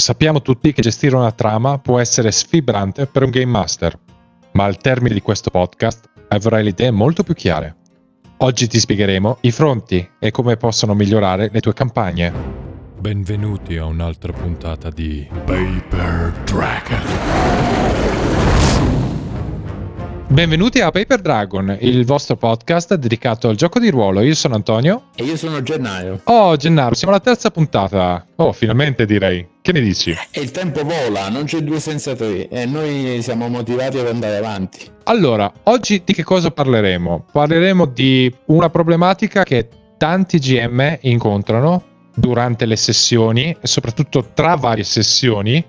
Sappiamo tutti che gestire una trama può essere sfibrante per un game master, ma al termine di questo podcast avrai le idee molto più chiare. Oggi ti spiegheremo i fronti e come possono migliorare le tue campagne. Benvenuti a un'altra puntata di Paper Dragon. Benvenuti a Paper Dragon, il vostro podcast dedicato al gioco di ruolo. Io sono Antonio. E io sono Gennaro. Oh, Gennaro, siamo alla terza puntata. Oh, finalmente direi. Che ne dici? E il tempo vola, non c'è due senza tre e noi siamo motivati ad andare avanti. Allora, oggi di che cosa parleremo? Parleremo di una problematica che tanti GM incontrano durante le sessioni e soprattutto tra varie sessioni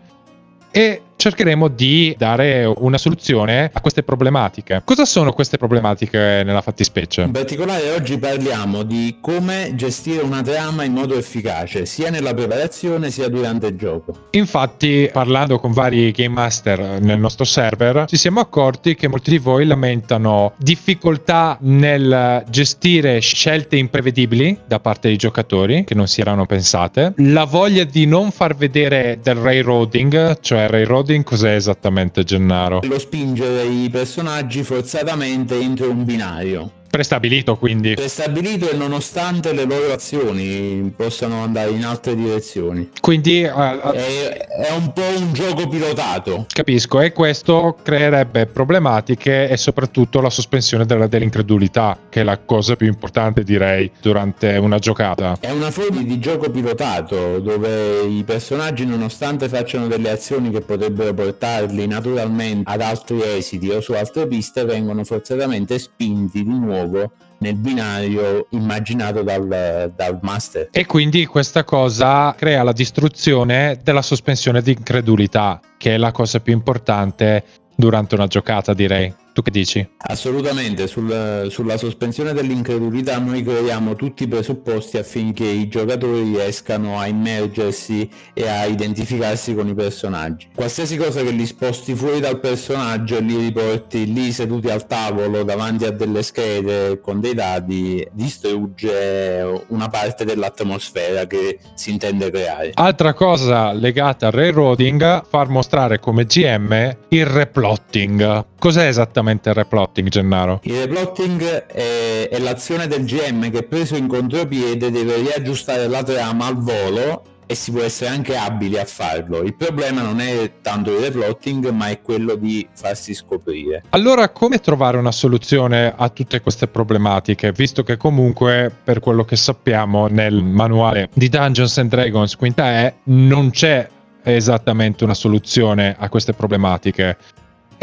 e cercheremo di dare una soluzione a queste problematiche. Cosa sono queste problematiche nella fattispecie? In particolare oggi parliamo di come gestire una trama in modo efficace, sia nella preparazione sia durante il gioco. Infatti, parlando con vari game master nel nostro server, ci siamo accorti che molti di voi lamentano difficoltà nel gestire scelte imprevedibili da parte dei giocatori che non si erano pensate, la voglia di non far vedere del railroading, cioè railroading loading cos'è esattamente Gennaro? Lo spingere i personaggi forzatamente entro un binario. Prestabilito quindi. Prestabilito e nonostante le loro azioni possano andare in altre direzioni. Quindi uh, è, è, un po' un gioco pilotato. Capisco e questo creerebbe problematiche e soprattutto la sospensione della, dell'incredulità, che è la cosa più importante direi durante una giocata. È una forma di gioco pilotato dove i personaggi nonostante facciano delle azioni che potrebbero portarli naturalmente ad altri esiti o su altre piste vengono forzatamente spinti di nuovo nuovo nel binario immaginato dal, dal, master. E quindi questa cosa crea la distruzione della sospensione di incredulità, che è la cosa più importante durante una giocata, direi. Tu che dici? Assolutamente, sul, sulla sospensione dell'incredulità noi creiamo tutti i presupposti affinché i giocatori riescano a immergersi e a identificarsi con i personaggi. Qualsiasi cosa che li sposti fuori dal personaggio e li riporti lì seduti al tavolo davanti a delle schede con dei dadi distrugge una parte dell'atmosfera che si intende creare. Altra cosa legata al railroading, far mostrare come GM il replotting. Cos'è esattamente? Esattamente il replotting, Gennaro? Il replotting è, è l'azione del GM che preso in contropiede deve riaggiustare la trama al volo e si può essere anche abili a farlo. Il problema non è tanto il replotting, ma è quello di farsi scoprire. Allora, come trovare una soluzione a tutte queste problematiche? Visto che comunque, per quello che sappiamo, nel manuale di Dungeons and Dragons quinta E non c'è esattamente una soluzione a queste problematiche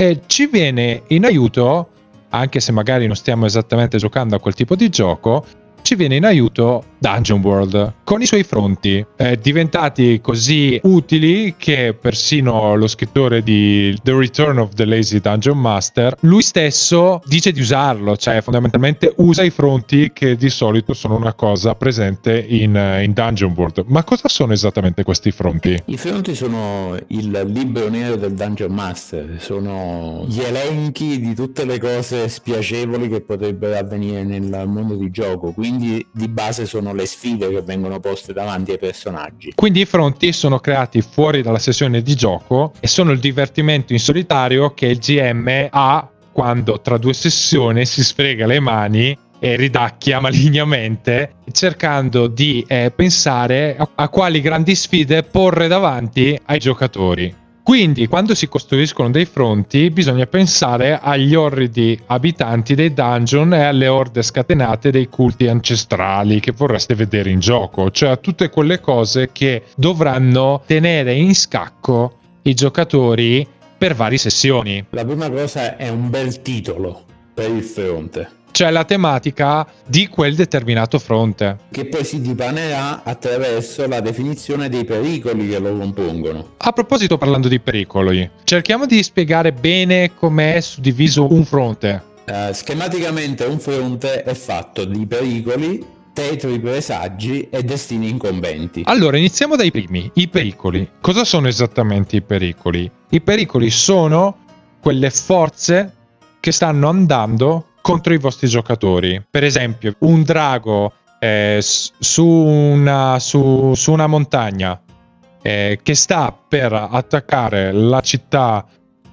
e ci viene in aiuto, anche se magari non stiamo esattamente giocando a quel tipo di gioco, ci viene in aiuto Dungeon World con i suoi fronti, eh, diventati così utili che persino lo scrittore di The Return of the Lazy Dungeon Master, lui stesso dice di usarlo, cioè fondamentalmente usa i fronti che di solito sono una cosa presente in, in Dungeon World. Ma cosa sono esattamente questi fronti? I fronti sono il libro nero del Dungeon Master, sono gli elenchi di tutte le cose spiacevoli che potrebbero avvenire nel mondo di gioco, quindi di base sono le sfide che vengono poste davanti ai personaggi. Quindi i fronti sono creati fuori dalla sessione di gioco e sono il divertimento in solitario che il GM ha quando tra due sessioni si sfrega le mani e ridacchia malignamente cercando di eh, pensare a, a quali grandi sfide porre davanti ai giocatori. Quindi, quando si costruiscono dei fronti, bisogna pensare agli orridi abitanti dei dungeon e alle orde scatenate dei culti ancestrali che vorreste vedere in gioco, cioè a tutte quelle cose che dovranno tenere in scacco i giocatori per varie sessioni. La prima cosa è un bel titolo per il fronte cioè la tematica di quel determinato fronte. Che poi si dipanerà attraverso la definizione dei pericoli che lo compongono. A proposito, parlando di pericoli, cerchiamo di spiegare bene com'è suddiviso un fronte. Uh, schematicamente un fronte è fatto di pericoli tetri presagi e destini incombenti. Allora, iniziamo dai primi, i pericoli. Cosa sono esattamente i pericoli? I pericoli sono quelle forze che stanno andando contro i vostri giocatori. Per esempio, un drago eh, su, una, su, su una montagna eh, che sta per attaccare la città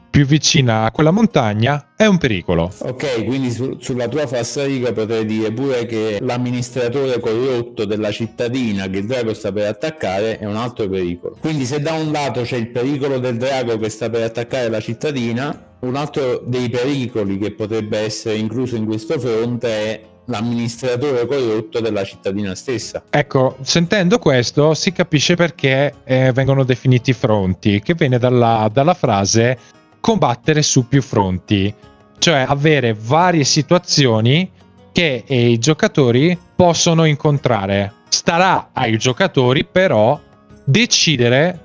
più vicina a quella montagna è un pericolo. Ok, quindi su, sulla tua falsariga potrei dire pure che l'amministratore corrotto della cittadina che il drago sta per attaccare è un altro pericolo. Quindi se da un lato c'è il pericolo del drago che sta per attaccare la cittadina, un altro dei pericoli che potrebbe essere incluso in questo fronte è l'amministratore corrotto della cittadina stessa. Ecco, sentendo questo si capisce perché eh, vengono definiti fronti, che viene dalla, dalla frase combattere su più fronti, cioè avere varie situazioni che i giocatori possono incontrare. Starà ai giocatori però decidere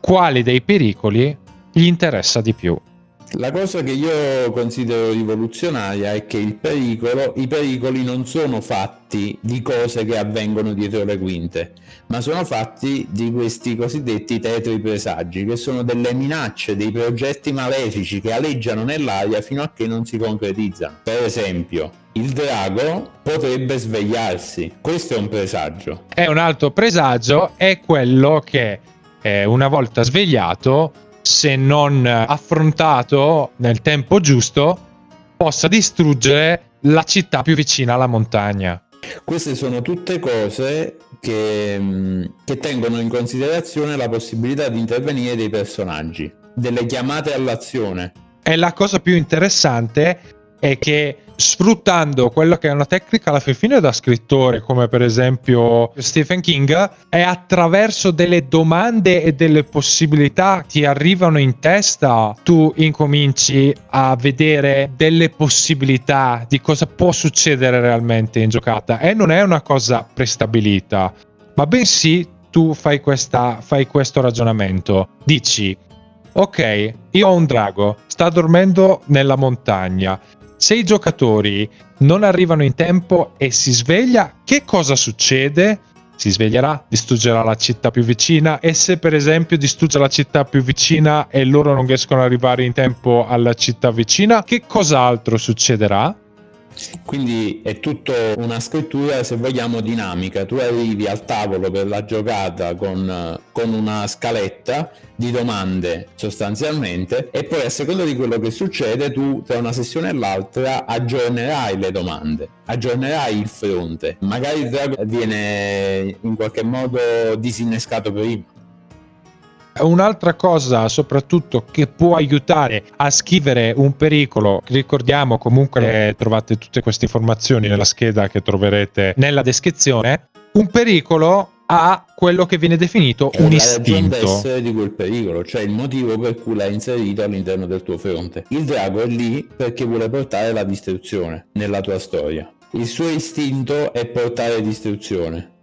quali dei pericoli gli interessa di più. La cosa che io considero rivoluzionaria è che il pericolo, i pericoli non sono fatti di cose che avvengono dietro le quinte, ma sono fatti di questi cosiddetti tetri presagi, che sono delle minacce, dei progetti malefici che aleggiano nell'aria fino a che non si concretizzano. Per esempio, il drago potrebbe svegliarsi, questo è un presagio. È un altro presagio, è quello che eh, una volta svegliato se non affrontato nel tempo giusto, possa distruggere la città più vicina alla montagna. Queste sono tutte cose che, mm, che tengono in considerazione la possibilità di intervenire dei personaggi, delle chiamate all'azione. E la cosa più interessante è che sfruttando quella che è una tecnica alla fine da scrittore, come per esempio Stephen King, è attraverso delle domande e delle possibilità ti arrivano in testa, tu incominci a vedere delle possibilità di cosa può succedere realmente in giocata e non è una cosa prestabilita, ma bensì tu fai, questa, fai questo ragionamento. Dici, ok, io ho un drago, sta dormendo nella montagna se i giocatori non arrivano in tempo e si sveglia, che cosa succede? Si sveglierà, distruggerà la città più vicina e se per esempio distrugge la città più vicina e loro non riescono ad arrivare in tempo alla città vicina, che cos'altro succederà? Quindi è tutto una scrittura, se vogliamo, dinamica. Tu arrivi al tavolo per la giocata con, con, una scaletta di domande sostanzialmente e poi a seconda di quello che succede tu tra una sessione e l'altra aggiornerai le domande, aggiornerai il fronte. Magari il drago viene in qualche modo disinnescato prima Un'altra cosa soprattutto che può aiutare a scrivere un pericolo, ricordiamo comunque eh, trovate tutte queste informazioni nella scheda che troverete nella descrizione, un pericolo ha quello che viene definito un istinto di quel pericolo, cioè il motivo per cui l'hai inserito all'interno del tuo fronte. Il drago è lì perché vuole portare la distruzione nella tua storia. Il suo istinto è portare distruzione.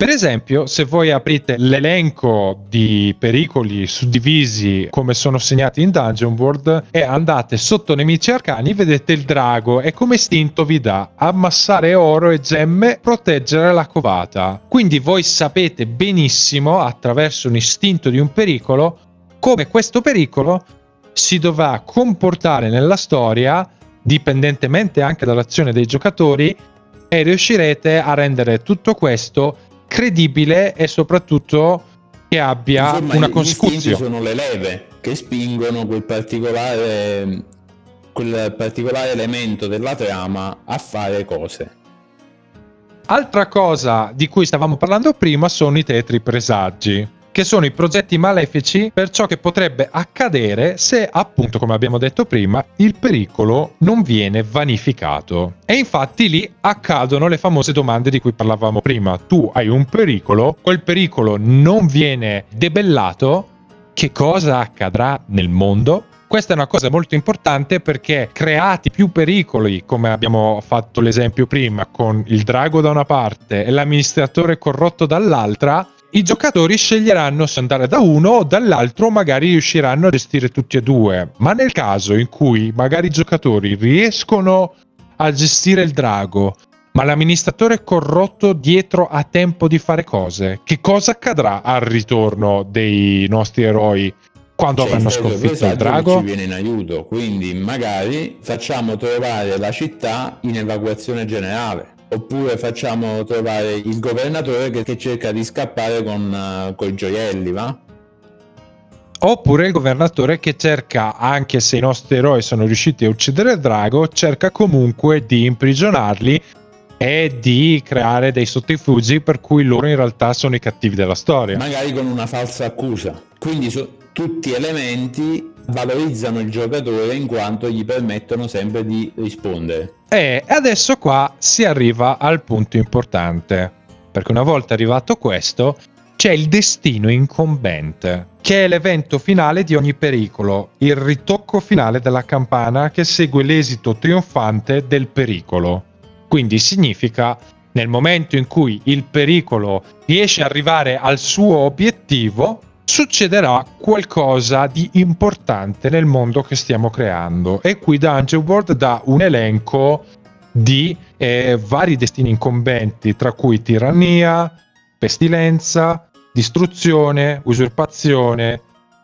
Per esempio, se voi aprite l'elenco di pericoli suddivisi come sono segnati in Dungeon World e andate sotto nemici arcani, vedete il drago e come istinto vi dà ammassare oro e gemme, proteggere la covata. Quindi voi sapete benissimo, attraverso un istinto di un pericolo, come questo pericolo si dovrà comportare nella storia, dipendentemente anche dall'azione dei giocatori, e riuscirete a rendere tutto questo credibile e soprattutto che abbia Insomma, una consecuzione. sono le leve che spingono quel particolare, quel particolare elemento della trama a fare cose. Altra cosa di cui stavamo parlando prima sono i tetri presagi che sono i progetti malefici per ciò che potrebbe accadere se, appunto, come abbiamo detto prima, il pericolo non viene vanificato. E infatti lì accadono le famose domande di cui parlavamo prima. Tu hai un pericolo, quel pericolo non viene debellato, che cosa accadrà nel mondo? Questa è una cosa molto importante perché creati più pericoli, come abbiamo fatto l'esempio prima, con il drago da una parte e l'amministratore corrotto dall'altra, i giocatori sceglieranno se andare da uno o dall'altro, magari riusciranno a gestire tutti e due. Ma nel caso in cui magari i giocatori riescono a gestire il drago, ma l'amministratore è corrotto dietro ha tempo di fare cose, che cosa accadrà al ritorno dei nostri eroi quando cioè, avranno sconfitto il drago? Ci viene in aiuto, quindi magari facciamo trovare la città in evacuazione generale oppure facciamo trovare il governatore che, che cerca di scappare con, uh, i gioielli, va? Oppure il governatore che cerca, anche se i nostri eroi sono riusciti a uccidere il drago, cerca comunque di imprigionarli e di creare dei sotterfugi per cui loro in realtà sono i cattivi della storia. Magari con una falsa accusa. Quindi so, tutti elementi valorizzano il giocatore in quanto gli permettono sempre di rispondere. E adesso qua si arriva al punto importante, perché una volta arrivato questo c'è il destino incombente, che è l'evento finale di ogni pericolo, il ritocco finale della campana che segue l'esito trionfante del pericolo. Quindi significa nel momento in cui il pericolo riesce ad arrivare al suo obiettivo, succederà qualcosa di importante nel mondo che stiamo creando. E qui Dungeon World dà un elenco di eh, vari destini incombenti, tra cui tirannia, pestilenza, distruzione, usurpazione,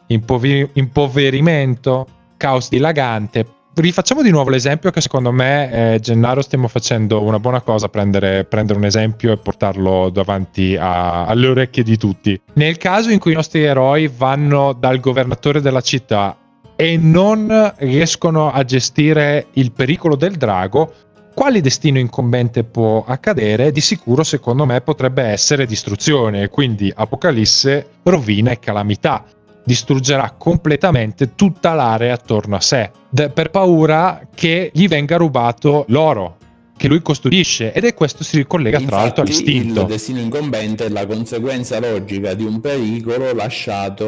impover- impoverimento, caos dilagante, rifacciamo di nuovo l'esempio che secondo me, eh, Gennaro, stiamo facendo una buona cosa, prendere, prendere un esempio e portarlo davanti a, alle orecchie di tutti. Nel caso in cui i nostri eroi vanno dal governatore della città e non riescono a gestire il pericolo del drago, quale destino incombente può accadere? Di sicuro, secondo me, potrebbe essere distruzione, quindi apocalisse, rovina e calamità distruggerà completamente tutta l'area attorno a sé, d- per paura che gli venga rubato l'oro che lui custodisce ed è questo si ricollega Infatti, tra l'altro all'istinto. Il destino incombente è la conseguenza logica di un pericolo lasciato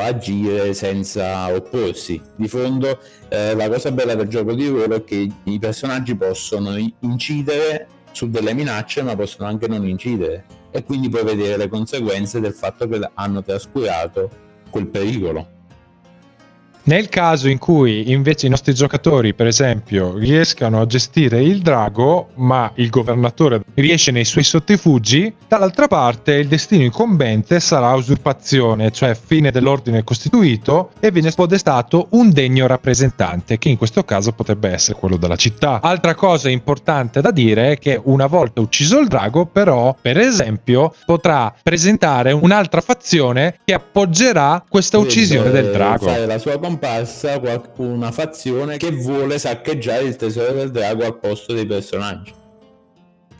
agire senza opporsi. Di fondo eh, la cosa bella del gioco di ruolo è che i personaggi possono incidere su delle minacce ma possono anche non incidere e quindi puoi vedere le conseguenze del fatto che hanno trascurato quel pericolo. Nel caso in cui invece i nostri giocatori, per esempio, riescano a gestire il drago, ma il governatore riesce nei suoi sotterfugi, dall'altra parte il destino incombente sarà usurpazione, cioè fine dell'ordine costituito, e viene spodestato un degno rappresentante, che in questo caso potrebbe essere quello della città. Altra cosa importante da dire è che una volta ucciso il drago, però, per esempio, potrà presentare un'altra fazione che appoggerà questa uccisione del drago. La sua scomparsa una fazione che vuole saccheggiare il tesoro del drago al posto dei personaggi.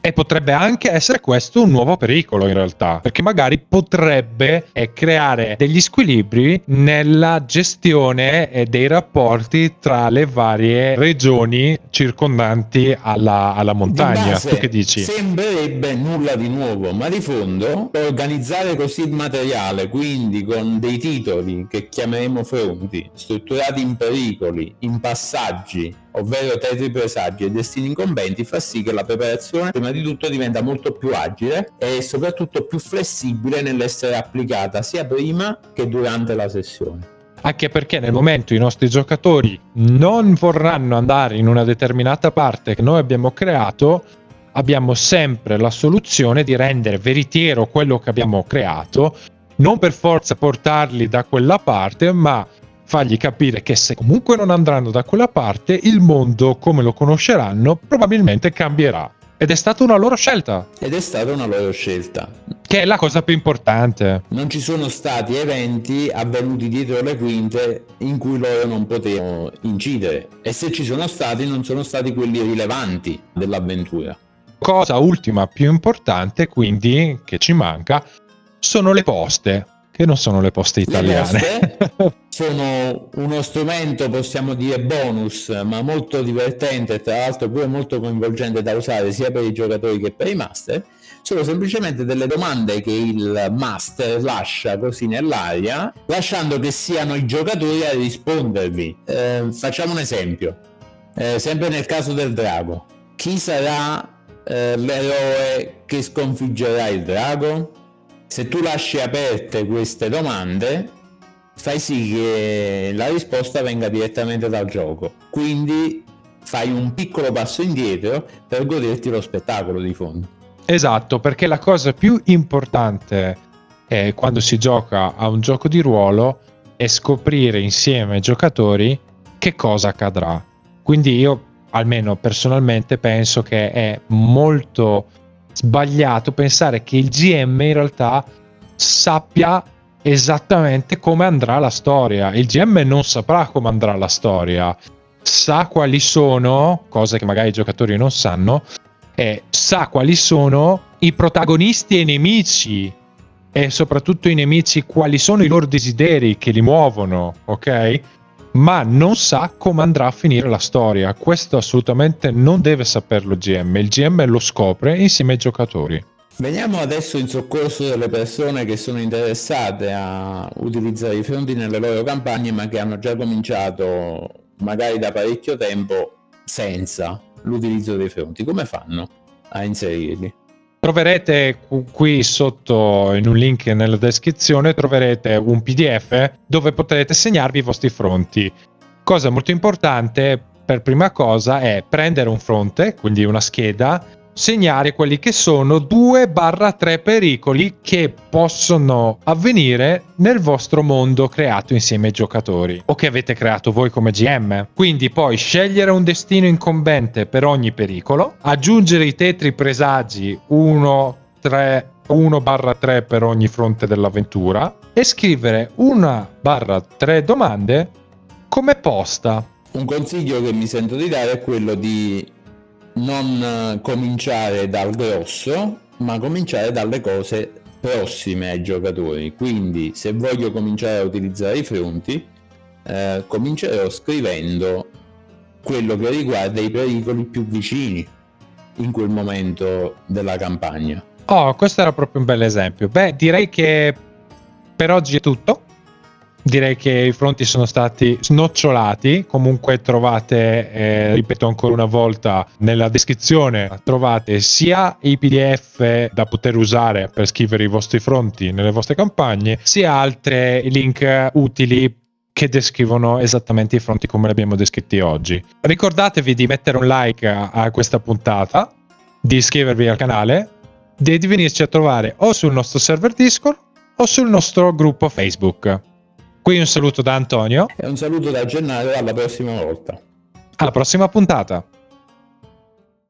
E potrebbe anche essere questo un nuovo pericolo in realtà, perché magari potrebbe eh, creare degli squilibri nella gestione eh, dei rapporti tra le varie regioni circondanti alla, alla montagna. Tu che dici? Sembrerebbe nulla di nuovo, ma di fondo organizzare così il materiale, quindi con dei titoli che chiameremo fronti, strutturati in pericoli, in passaggi, ovvero tetri presagi e destini incombenti, fa sì che la preparazione prima di tutto diventa molto più agile e soprattutto più flessibile nell'essere applicata sia prima che durante la sessione. Anche perché nel momento i nostri giocatori non vorranno andare in una determinata parte che noi abbiamo creato, abbiamo sempre la soluzione di rendere veritiero quello che abbiamo creato, non per forza portarli da quella parte, ma fargli capire che se comunque non andranno da quella parte, il mondo come lo conosceranno probabilmente cambierà. Ed è stata una loro scelta. Ed è stata una loro scelta. Che è la cosa più importante. Non ci sono stati eventi avvenuti dietro le quinte in cui loro non potevano incidere. E se ci sono stati, non sono stati quelli rilevanti dell'avventura. Cosa ultima più importante, quindi, che ci manca, sono le poste che non sono le poste italiane. Le sono uno strumento, possiamo dire bonus, ma molto divertente tra l'altro pure molto coinvolgente da usare sia per i giocatori che per i master. Sono semplicemente delle domande che il master lascia così nell'aria, lasciando che siano i giocatori a rispondervi. Eh, facciamo un esempio, eh, sempre nel caso del drago. Chi sarà eh, l'eroe che sconfiggerà il drago? Se tu lasci aperte queste domande fai sì che la risposta venga direttamente dal gioco. Quindi fai un piccolo passo indietro per goderti lo spettacolo di fondo. Esatto perché la cosa più importante è quando si gioca a un gioco di ruolo è scoprire insieme ai giocatori che cosa accadrà. Quindi io almeno personalmente penso che è molto sbagliato pensare che il GM in realtà sappia esattamente come andrà la storia. Il GM non saprà come andrà la storia, sa quali sono, cose che magari i giocatori non sanno, e sa quali sono i protagonisti e i nemici e soprattutto i nemici quali sono i loro desideri che li muovono, ok? Ma non sa come andrà a finire la storia. Questo assolutamente non deve saperlo il GM. Il GM lo scopre insieme ai giocatori. Veniamo adesso in soccorso delle persone che sono interessate a utilizzare i fronti nelle loro campagne ma che hanno già cominciato magari da parecchio tempo senza l'utilizzo dei fronti. Come fanno a inserirli? Troverete qui sotto in un link nella descrizione troverete un PDF dove potrete segnarvi i vostri fronti. Cosa molto importante per prima cosa è prendere un fronte, quindi una scheda, segnare quelli che sono 2-3 pericoli che possono avvenire nel vostro mondo creato insieme ai giocatori o che avete creato voi come GM. Quindi poi scegliere un destino incombente per ogni pericolo, aggiungere i tetri presagi 1 3 1-3 per ogni fronte dell'avventura e scrivere 1-3 domande come posta. Un consiglio che mi sento di dare è quello di non eh, cominciare dal grosso, ma cominciare dalle cose prossime ai giocatori. Quindi, se voglio cominciare a utilizzare i fronti, eh, comincerò scrivendo quello che riguarda i pericoli più vicini in quel momento della campagna. Oh, questo era proprio un bel esempio. Beh, direi che per oggi è tutto direi che i fronti sono stati snocciolati. Comunque trovate, eh, ripeto ancora una volta, nella descrizione trovate sia i PDF da poter usare per scrivere i vostri fronti nelle vostre campagne, sia altri link utili che descrivono esattamente i fronti come li abbiamo descritti oggi. Ricordatevi di mettere un like a, questa puntata, di iscrivervi al canale, di venirci a trovare o sul nostro server Discord o sul nostro gruppo Facebook. Qui un saluto da Antonio. E un saluto da Gennaro, alla prossima volta. Alla prossima puntata.